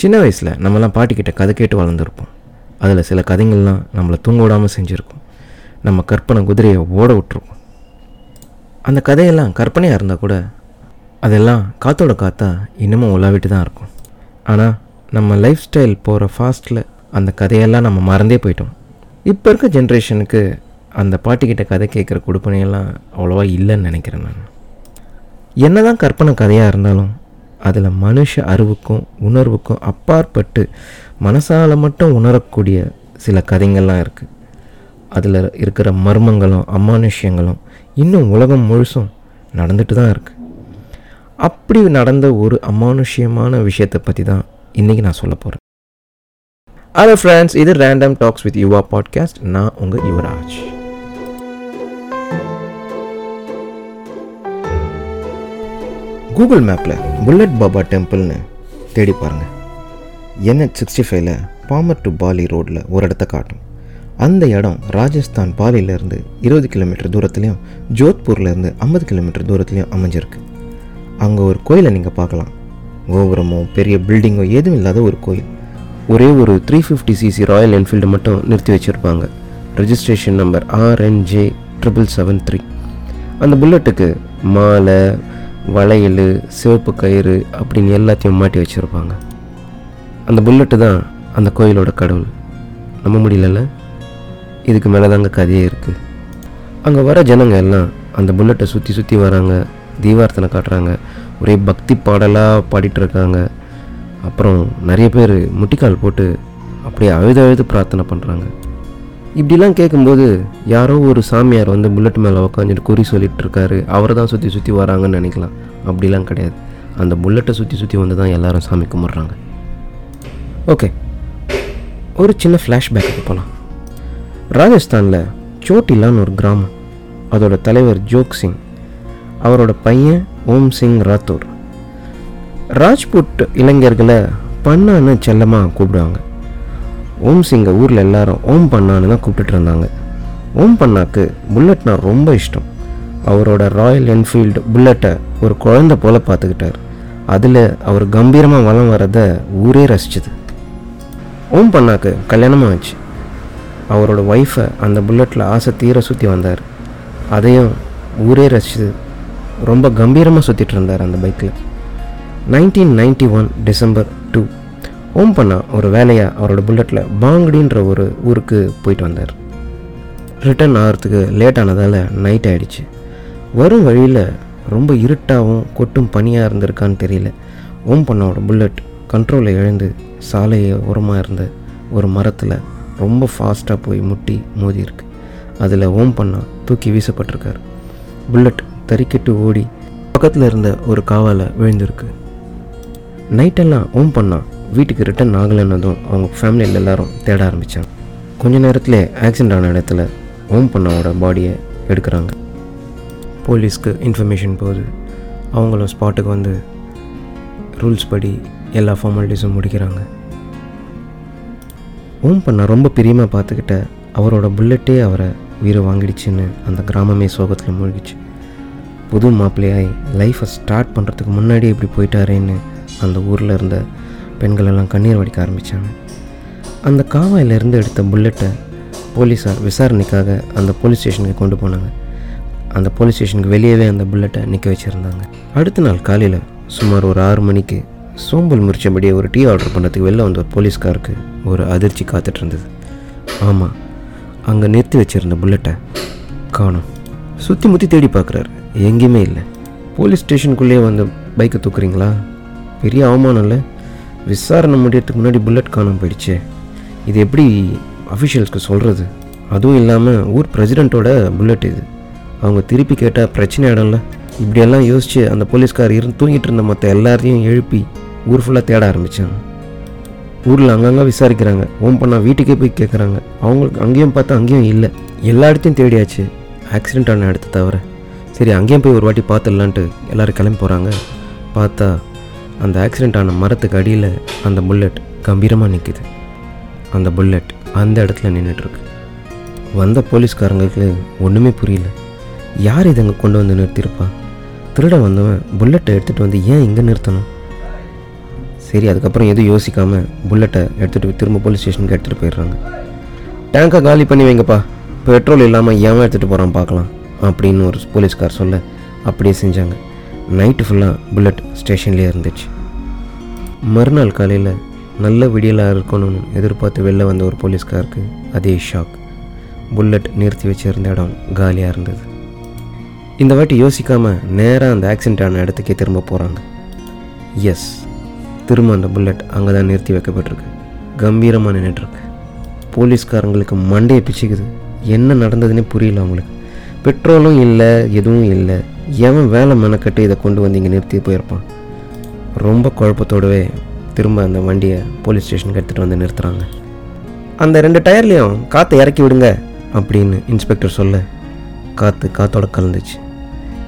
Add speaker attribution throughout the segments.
Speaker 1: சின்ன வயசில் நம்மலாம் பாட்டிக்கிட்ட கதை கேட்டு வளர்ந்துருப்போம். அதில் சில கதைகள்லாம் நம்மளை தூங்க விடாமல் செஞ்சுருக்கும். நம்ம கற்பனை குதிரையை ஓட விட்டுருக்கும். அந்த கதையெல்லாம் கற்பனையாக இருந்தால் கூட அதெல்லாம் காத்தோட காத்தா இன்னமும் உலாவிட்டு தான் இருக்கும். ஆனால் நம்ம லைஃப் ஸ்டைல் போகிற ஃபாஸ்ட்டில் அந்த கதையெல்லாம் நம்ம மறந்தே போயிட்டோம். இப்போ இருக்க ஜென்ரேஷனுக்கு அந்த பாட்டிக்கிட்ட கதை கேட்குற கொடுப்பனையெல்லாம் அவ்வளோவா இல்லைன்னு நினைக்கிறேன் நான். என்னதான் கற்பனை கதையாக இருந்தாலும் அதில் மனுஷ அறிவுக்கும் உணர்வுக்கும் அப்பாற்பட்டு மனசால் மட்டும் உணரக்கூடிய சில கதைங்கள்லாம் இருக்குது அதில் இருக்கிற மர்மங்களும் அமானுஷ்யங்களும் இன்னும் உலகம் முழுசும் நடந்துட்டு தான் இருக்குது அப்படி நடந்த ஒரு அமானுஷ்யமான விஷயத்தை பற்றி தான் இன்றைக்கி நான் சொல்ல போகிறேன் ஹலோ ஃப்ரெண்ட்ஸ் இது random talks with Yuva podcast நான் உங்கள் யுவராஜ். கூகுள் மேப்பில் புல்லட் பாபா டெம்பிள்னு தேடி பாருங்கள் என்ஹெச் சிக்ஸ்டி ஃபைவ்ல பாமர் டு பாலி ரோட்டில் ஒரு இடத்த காட்டும். அந்த இடம் ராஜஸ்தான் பாலியிலேருந்து இருபது கிலோமீட்டர் தூரத்துலையும் ஜோத்பூர்லேருந்து ஐம்பது கிலோமீட்டர் தூரத்துலேயும் அமைஞ்சிருக்கு. அங்கே ஒரு கோயிலை நீங்கள் பார்க்கலாம். கோபுரமோ பெரிய பில்டிங்கோ எதுவும் இல்லாத ஒரு கோயில். ஒரே ஒரு three fifty CC Royal Enfield மட்டும் நிறுத்தி வச்சுருப்பாங்க. Registration number RNJ triple seven three அந்த புல்லட்டுக்கு மாலை வளையல் சிவப்பு கயிறு அப்படின்னு எல்லாத்தையும் மாட்டி வச்சுருப்பாங்க. அந்த புல்லட்டு தான் அந்த கோயிலோட கடவுள். நம்ப முடியலல்ல? இதுக்கு மேலே தாங்க கதையே இருக்குது அங்கே வர ஜனங்க எல்லாம் அந்த புல்லட்டை சுற்றி சுற்றி வராங்க தீவார்த்தனை காட்டுறாங்க. ஒரே பக்தி பாடலாக பாடிட்டு இருக்காங்க அப்புறம் நிறைய பேர் முட்டிக்கால் போட்டு அப்படியே அழுது அழுது பிரார்த்தனை பண்ணுறாங்க இப்படிலாம் கேட்கும்போது யாரோ ஒரு சாமியார் வந்து புல்லட் மேலே உக்காந்துட்டு குறி சொல்லிட்டு இருக்காரு அவரை தான் சுற்றி சுற்றி வராங்கன்னு நினைக்கலாம். அப்படிலாம் கிடையாது. அந்த புல்லட்டை சுற்றி சுற்றி வந்து தான் எல்லாரும் சாமி கும்பிட்றாங்க. ஓகே. ஒரு சின்ன ஃப்ளாஷ்பேக்கு போகலாம் ராஜஸ்தானில் சோட்டிலான்னு ஒரு கிராமம். அதோட தலைவர் ஜோக் சிங் அவரோட பையன் ஓம் சிங் ராத்தோர். ராஜ்புட் இளைஞர்களை பண்ணான்னு செல்லமாக கூப்பிடுவாங்க. ஓம்ஸ் எங்கள் ஊரில் எல்லாரும் ஓம் பண்ணான்னு தான் கூப்பிட்டுட்டு இருந்தாங்க. ஓம் பண்ணாக்கு புல்லட்னா ரொம்ப இஷ்டம். அவரோட ராயல் என்ஃபீல்டு புல்லட்டை ஒரு குழந்தை போல் பார்த்துக்கிட்டார். அதில் அவர் கம்பீரமாக வளம் வரதை ஊரே ரசிச்சுது. ஓம் பண்ணாக்கு கல்யாணமாக ஆச்சு. அவரோட ஒய்ஃபை அந்த புல்லட்டில் ஆசை தீர சுற்றி வந்தார். அதையும் ஊரே ரசிச்சுது. ரொம்ப கம்பீரமாக சுற்றிட்டு இருந்தார் அந்த பைக்கில் nineteen ninety one December two ஓம் பண்ணா ஒரு வேலையாக அவரோட புல்லட்டில் பாங்குடின்ற ஒரு ஊருக்கு போயிட்டு வந்தார். ரிட்டர்ன் ஆகிறதுக்கு லேட் ஆனதால் நைட் ஆகிடுச்சு வரும் வழியில் ரொம்ப இருட்டாகவும் கொட்டும் பனியாக இருந்திருக்கான்னு தெரியல. ஓம் பண்ணாவோட புல்லட் கண்ட்ரோலை இழந்து சாலையை உரமாக இருந்த ஒரு மரத்தில் ரொம்ப ஃபாஸ்ட்டாக போய் முட்டி மோதியிருக்கு. அதில் ஓம் பண்ணா தூக்கி வீசப்பட்டிருக்கார். புல்லட் தறிக்கிட்டு ஓடி பக்கத்தில் இருந்த ஒரு காவால் விழுந்திருக்கு. நைட்டெல்லாம் ஓம் பண்ணா வீட்டுக்கு ரிட்டர்ன் ஆகலைன்னதும் அவங்க ஃபேமிலியில் எல்லாரும் தேட ஆரம்பித்தாங்க கொஞ்ச நேரத்தில் ஆக்சிடென்ட் ஆன இடத்துல ஓம் பண்ணாவோட பாடியை எடுக்கிறாங்க. போலீஸ்க்கு இன்ஃபர்மேஷன் போகுது அவங்களும் ஸ்பாட்டுக்கு வந்து ரூல்ஸ் படி எல்லா ஃபார்மாலிட்டிஸும் முடிக்கிறாங்க. ஓம் பண்ணா ரொம்ப பிரியமாக பார்த்துக்கிட்ட அவரோட புல்லட்டே அவரை உயிரை வாங்கிடுச்சுன்னு அந்த கிராமமே சோகத்தில் மூழ்கிச்சு புது மாப்பிள்ளையாய் லைஃப்பை ஸ்டார்ட் பண்ணுறதுக்கு முன்னாடி இப்படி போயிட்டாரேன்னு அந்த ஊரில் இருந்த பெண்களெல்லாம் கண்ணீர் வடிக்க ஆரம்பித்தாங்க அந்த காவாயிலேருந்து எடுத்த புல்லட்டை போலீஸார் விசாரணைக்காக அந்த போலீஸ் ஸ்டேஷனுக்கு கொண்டு போனாங்க. அந்த போலீஸ் ஸ்டேஷனுக்கு வெளியவே அந்த புல்லட்டை நிற்க வச்சுருந்தாங்க. அடுத்த நாள் காலையில் சுமார் ஒரு ஆறு மணிக்கு சோம்பல் முறிச்சபடியே ஒரு டீ ஆர்டர் பண்ணுறதுக்கு வெளில வந்த ஒரு போலீஸ்காருக்கு ஒரு அதிர்ச்சி காத்துட்டு இருந்தது. ஆமாம் அங்கே நிறுத்தி வச்சுருந்த புல்லட்டை காணும். சுற்றி முற்றி தேடி பார்க்குறாரு எங்கேயுமே இல்லை. போலீஸ் ஸ்டேஷனுக்குள்ளேயே வந்து பைக்கை தூக்குறீங்களா? பெரிய அவமானம் இல்லை? விசாரணை முடியறதுக்கு முன்னாடி புல்லட் காணாமல் போயிடுச்சே. இது எப்படி அஃபிஷியல்ஸ்க்கு சொல்கிறது அதுவும் இல்லாமல் ஊர் பிரசிடெண்ட்டோட புல்லட் இது. அவங்க திருப்பி கேட்டால் பிரச்சனை ஆகிடும்ல இப்படியெல்லாம் யோசித்து அந்த போலீஸ்கார் இருந்து தூங்கிட்டு இருந்த மற்ற எல்லாரையும் எழுப்பி ஊர் ஃபுல்லாக தேட ஆரம்பித்தாங்க ஊரில் அங்கங்கே விசாரிக்கிறாங்க. ஓம் பண்ணா வீட்டுக்கே போய் கேட்குறாங்க அவங்களுக்கு அங்கேயும் பார்த்தா அங்கேயும் இல்லை. எல்லா இடத்தையும் தேடியாச்சு. ஆக்சிடென்ட் ஆன இடத்த தவிர. சரி அங்கேயும் போய் ஒரு வாட்டி பார்த்துடலான்ட்டு எல்லோரும் கிளம்பி போகிறாங்க பார்த்தா அந்த ஆக்சிடென்ட் ஆன மரத்துக்கு அடியில் அந்த புல்லட் கம்பீரமாக நிற்கிது அந்த புல்லட் அந்த இடத்துல நின்றுட்டுருக்கு வந்த போலீஸ்காரங்களுக்கு ஒன்றுமே புரியல. யார் இதை அங்கே கொண்டு வந்து நிறுத்தியிருப்பா? திருட வந்தவன் புல்லட்டை எடுத்துகிட்டு வந்து ஏன் இங்கே நிறுத்தணும்? சரி அதுக்கப்புறம் எதுவும் யோசிக்காமல் புல்லட்டை எடுத்துகிட்டு திரும்ப போலீஸ் ஸ்டேஷனுக்கு எடுத்துகிட்டு போயிடுறாங்க. டேங்கை காலி பண்ணி வைங்கப்பா. பெட்ரோல் இல்லாமல் ஏன் எடுத்துகிட்டு போகிறான் பார்க்கலாம். அப்படின்னு ஒரு போலீஸ்கார் சொல்ல அப்படியே செஞ்சாங்க. நைட்டு ஃபுல்லாக புல்லட் ஸ்டேஷன்லேயே இருந்துச்சு. மறுநாள் காலையில் நல்ல விடியலாக இருக்கணும்னு எதிர்பார்த்து வெளில வந்த ஒரு போலீஸ்காருக்கு அதே ஷாக் புல்லட் நிறுத்தி வச்சிருந்த இடம் காலியாக இருந்தது. இந்த வாட்டி யோசிக்காமல் நேராக அந்த ஆக்சிடென்ட் ஆன இடத்துக்கே திரும்ப போகிறாங்க எஸ் திரும்ப அந்த புல்லட் அங்கே தான் நிறுத்தி வைக்கப்பட்டிருக்கு. கம்பீரமாக நின்றுட்டுருக்கு போலீஸ்காரங்களுக்கு மண்டையை பிச்சுக்குது. என்ன நடந்ததுன்னே புரியல அவங்களுக்கு. பெட்ரோலும் இல்லை எதுவும் இல்லை. எவன் வேலை மெனக்கட்டு இதை கொண்டு வந்து இங்கே நிறுத்தி போயிருப்பான்? ரொம்ப குழப்பத்தோடவே திரும்ப அந்த வண்டியை போலீஸ் ஸ்டேஷனுக்கு எடுத்துகிட்டு வந்து நிறுத்துகிறாங்க அந்த ரெண்டு டயர்லேயும் காற்றை இறக்கி விடுங்க அப்படின்னு இன்ஸ்பெக்டர் சொல்ல காற்று காற்றோட கலந்துச்சு.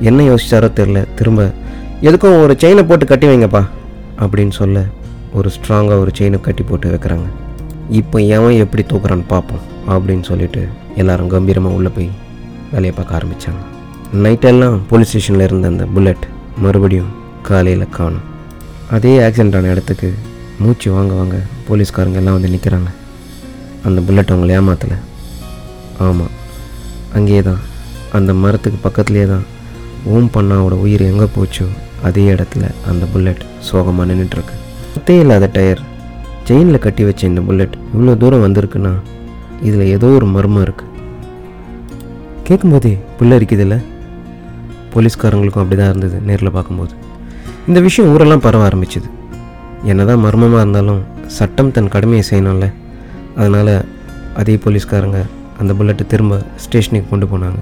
Speaker 1: என்ன யோசிச்சாரோ தெரில திரும்ப எதுக்கும் ஒரு செயினை போட்டு கட்டி வைங்கப்பா அப்படின்னு சொல்ல ஒரு ஸ்ட்ராங்காக ஒரு செயினை கட்டி போட்டு வைக்கிறாங்க. இப்போ எவன் எப்படி தூக்குறான்னு பார்ப்போம் அப்படின்னு சொல்லிட்டு எல்லாரும் கம்பீரமாக உள்ளே போய் வேலையை பார்க்க ஆரம்பித்தாங்க நைட்டெல்லாம் போலீஸ் ஸ்டேஷனில் இருந்த அந்த புல்லட் மறுபடியும் காலையில் காணும். அதே ஆக்சிடென்ட் ஆன இடத்துக்கு மூச்சு வாங்க வாங்க போலீஸ்காரங்க எல்லாம் வந்து நிற்கிறாங்க அந்த புல்லட் அவங்களை ஏமாத்தலை. ஆமாம் அங்கேயே தான் அந்த மரத்துக்கு பக்கத்துலேயே தான் ஓம் பண்ணாவோட உயிர் எங்கே போச்சோ அதே இடத்துல அந்த புல்லட் சோகமாக நின்றுட்டுருக்கு சுத்தே இல்லாத டயர் செயினில் கட்டி வச்ச இந்த புல்லட் இவ்வளோ தூரம் வந்திருக்குன்னா இதில் ஏதோ ஒரு மர்மம் இருக்குது கேட்கும்போதே புல்ல இருக்குதில்ல போலீஸ்காரங்களுக்கும் அப்படி தான் இருந்தது நேரில் பார்க்கும்போது. இந்த விஷயம் ஊரெல்லாம் பரவ ஆரம்பிச்சுது. என்னதான் மர்மமாக இருந்தாலும் சட்டம் தன் கடமையை செய்யணும்ல. அதனால் அதே போலீஸ்காரங்க அந்த புல்லட்டை திரும்ப ஸ்டேஷனுக்கு கொண்டு போனாங்க.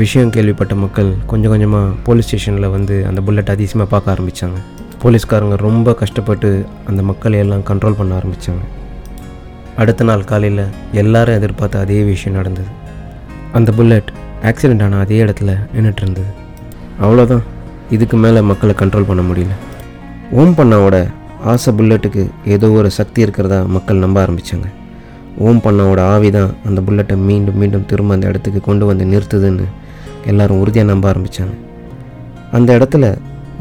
Speaker 1: விஷயம் கேள்விப்பட்ட மக்கள் கொஞ்சம் கொஞ்சமாக போலீஸ் ஸ்டேஷனில் வந்து அந்த புல்லட் அதிசயமாக பார்க்க ஆரம்பித்தாங்க போலீஸ்காரங்க ரொம்ப கஷ்டப்பட்டு அந்த மக்களை எல்லாம் கண்ட்ரோல் பண்ண ஆரம்பித்தாங்க அடுத்த நாள் காலையில் எல்லாரும் எதிர்பார்த்த அதே விஷயம் நடந்தது. அந்த புல்லட் ஆக்சிடெண்ட் ஆன அதே இடத்துல நின்றுட்டு இருந்தது அவ்வளோதான் இதுக்கு மேலே மக்களை கண்ட்ரோல் பண்ண முடியல. ஓம் பண்ணாவோட ஆசை புல்லட்டுக்கு ஏதோ ஒரு சக்தி இருக்கிறதா மக்கள் நம்ப ஆரம்பித்தாங்க ஓம் பண்ணாவோட ஆவி தான் அந்த புல்லட்டை மீண்டும் மீண்டும் திரும்ப அந்த இடத்துக்கு கொண்டு வந்து நிறுத்துதுன்னு எல்லாரும் உறுதியாக நம்ப ஆரம்பித்தாங்க அந்த இடத்துல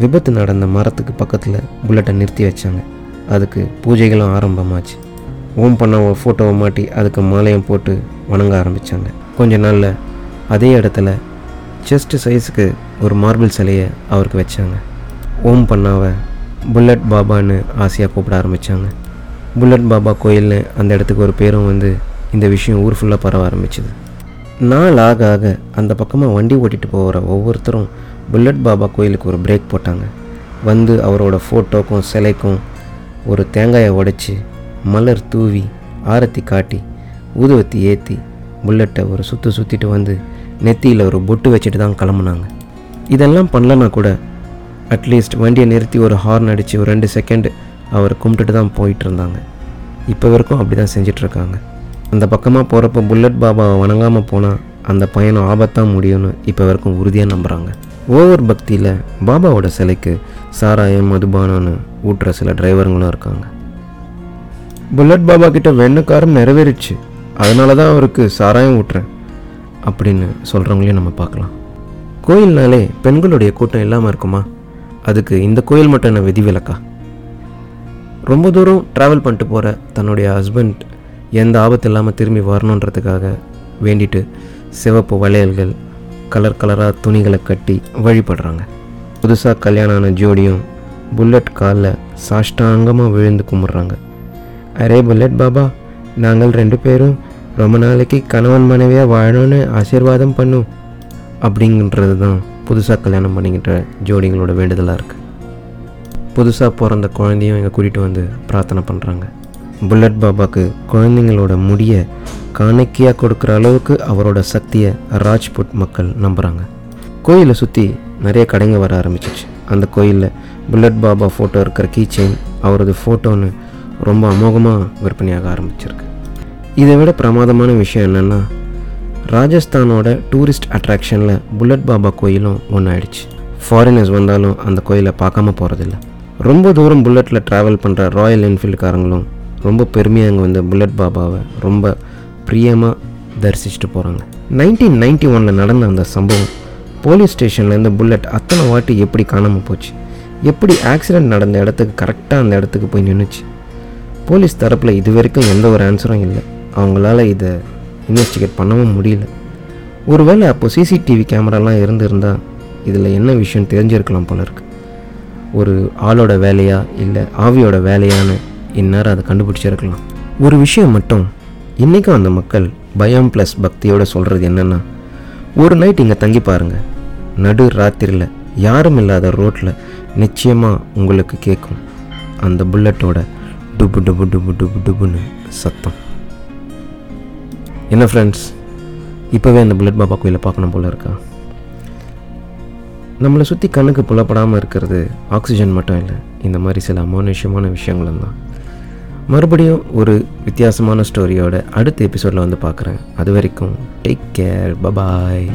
Speaker 1: விபத்து நடந்த மரத்துக்கு பக்கத்தில் புல்லட்டை நிறுத்தி வச்சாங்க. அதுக்கு பூஜைகளும் ஆரம்பமாச்சு. ஓம் பண்ணாவை ஃபோட்டோவை மாட்டி அதுக்கு மாலையும் போட்டு வணங்க ஆரம்பித்தாங்க கொஞ்ச நாளில் அதே இடத்துல செஸ்ட் சைஸுக்கு ஒரு மார்பிள் சிலையை அவருக்கு வச்சாங்க. ஓம் பண்ணாவை புல்லட் பாபான்னு ஆசையாக கூப்பிட ஆரம்பித்தாங்க புல்லட் பாபா கோயில்னு அந்த இடத்துக்கு ஒரு பேரும் வந்து இந்த விஷயம் ஊர் ஃபுல்லாக பரவ ஆரம்பிச்சுது. நாள் ஆக ஆக அந்த பக்கமாக வண்டி ஓட்டிகிட்டு போகிற ஒவ்வொருத்தரும் புல்லட் பாபா கோயிலுக்கு ஒரு பிரேக் போட்டாங்க. வந்து அவரோட ஃபோட்டோக்கும் சிலைக்கும் ஒரு தேங்காயை உடைச்சி மலர் தூவி ஆரத்தி காட்டி ஊதுவத்தி ஏற்றி புல்லட்டை ஒரு சுற்று சுற்றிட்டு வந்து நெத்தியில் ஒரு பொட்டு வச்சுட்டு தான் கிளம்புனாங்க. இதெல்லாம் பண்ணலனா கூட அட்லீஸ்ட் வண்டியை நிறுத்தி ஒரு ஹார்ன் அடித்து ஒரு ரெண்டு செகண்ட் அவர் கும்பிட்டுட்டு தான் போயிட்டு இருந்தாங்க. இப்போ வரைக்கும் அப்படி தான் செஞ்சிட்ருக்காங்க. அந்த பக்கமாக போகிறப்ப புல்லட் பாபாவை வணங்காமல் போனால் அந்த பயணம் ஆபத்தாக முடியும்னு இப்போ வரைக்கும் உறுதியாக நம்புகிறாங்க ஓவர் பக்தியில் பாபாவோட சிலைக்கு சாராயம் மதுபானம்னு ஊட்டுற சில டிரைவருங்களும் இருக்காங்க. புல்லட் பாபா கிட்ட வெண்ணக்காரம் நிறைவேறிச்சு. அதனால தான் அவருக்கு சாராயம் ஊட்டுறேன். அப்படின்னு சொல்கிறவங்களையும் நம்ம பார்க்கலாம். கோயில்னாலே பெண்களுடைய கூட்டம் இல்லாமல் இருக்குமா? அதுக்கு இந்த கோயில் மட்டும் என்ன விதிவிலக்கா? ரொம்ப தூரம் ட்ராவல் பண்ணிட்டு போகிற தன்னுடைய ஹஸ்பண்ட் எந்த ஆபத்து இல்லாமல் திரும்பி வரணுன்றதுக்காக வேண்டிட்டு சிவப்பு வளையல்கள் கலர் கலராக துணிகளை கட்டி வழிபடுறாங்க. புதுசாக கல்யாணம் ஆன ஜோடியும் புல்லட் காலில் சாஷ்டாங்கமாக விழுந்து கும்பிட்றாங்க. அரே புல்லட் பாபா நாங்கள் ரெண்டு பேரும் ரொம்ப நாளைக்கு கணவன் மனைவியாக வாழணும்னு ஆசீர்வாதம் பண்ணும் அப்படின்றது தான் புதுசாக கல்யாணம் பண்ணிக்கிட்ட ஜோடிங்களோட வேண்டுதலாக இருக்குது புதுசாக பிறந்த குழந்தையும் இங்கே கூட்டிகிட்டு வந்து பிரார்த்தனை பண்ணுறாங்க புல்லட் பாபாக்கு குழந்தைங்களோட முடியை காணிக்கையாக கொடுக்குற அளவுக்கு அவரோட சக்தியை ராஜ்புட் மக்கள் நம்புகிறாங்க கோயிலை சுற்றி நிறைய கடைங்க வர ஆரம்பிச்சிச்சு. அந்த கோயிலில் புல்லட் பாபா ஃபோட்டோ இருக்கிற கீச்செயின் அவரது ஃபோட்டோன்னு ரொம்ப அமோகமாக விற்பனையாக ஆரம்பிச்சிருக்கு. இதை விட பிரமாதமான விஷயம் என்னென்னா ராஜஸ்தானோட டூரிஸ்ட் அட்ராக்ஷனில் புல்லட் பாபா கோயிலும் ஒன்றாயிடுச்சு ஃபாரினர்ஸ் வந்தாலும் அந்த கோயிலை பார்க்காம போகிறதில்ல ரொம்ப தூரம் புல்லட்டில் ட்ராவல் பண்ணுற ராயல் என்ஃபீல்டுக்காரங்களும் ரொம்ப பெருமையாக அங்கே வந்து புல்லட் பாபாவை ரொம்ப பிரியமாக தரிசிச்சுட்டு போகிறாங்க நைன்டீன் நைன்டி ஒனில் நடந்த அந்த சம்பவம் போலீஸ் ஸ்டேஷன்லேருந்து புல்லட் அத்தனை வாட்டி எப்படி காணாமல் போச்சு? எப்படி ஆக்சிடெண்ட் நடந்த இடத்துக்கு கரெக்டாக அந்த இடத்துக்கு போய் நின்றுச்சு போலீஸ் தரப்பில் இது வரைக்கும் எந்த ஒரு ஆன்சரும் இல்லை. அவங்களால இதை இன்வெஸ்டிகேட் பண்ணவும் முடியல. ஒருவேளை அப்போ சிசிடிவி கேமராலாம் இருந்திருந்தால் இதில் என்ன விஷயம் தெரிஞ்சிருக்கலாம் போல இருக்கு. ஒரு ஆளோட வேலையா இல்லை ஆவியோட வேலையான்னு இந்நேரம் அதை கண்டுபிடிச்சிருக்கலாம். ஒரு விஷயம் மட்டும் இன்றைக்கும் அந்த மக்கள் பயம் ப்ளஸ் பக்தியோடு சொல்கிறது என்னென்னா ஒரு நைட் இங்கே தங்கி பாருங்கள் நடு ராத்திரியில் யாரும் இல்லாத ரோட்டில் நிச்சயமாக உங்களுக்கு கேட்கும் அந்த புல்லட்டோட டுபு டுபு டுபு டுபு டுபுன்னு சத்தம். என்ன ஃப்ரெண்ட்ஸ் இப்போவே அந்த புல்லட் பாபா கோயிலை பார்க்கணும் போல இருக்கா? நம்மளை சுற்றி கண்ணுக்கு புலப்படாமல் இருக்கிறது ஆக்சிஜன் மட்டும் இல்லை இந்த மாதிரி சில அமானுஷ்யமான விஷயங்களும் தான். மறுபடியும் ஒரு வித்தியாசமான ஸ்டோரியோட அடுத்த எபிசோடில் வந்து பார்க்குறேன். அது வரைக்கும் டேக் கேர் பபாய்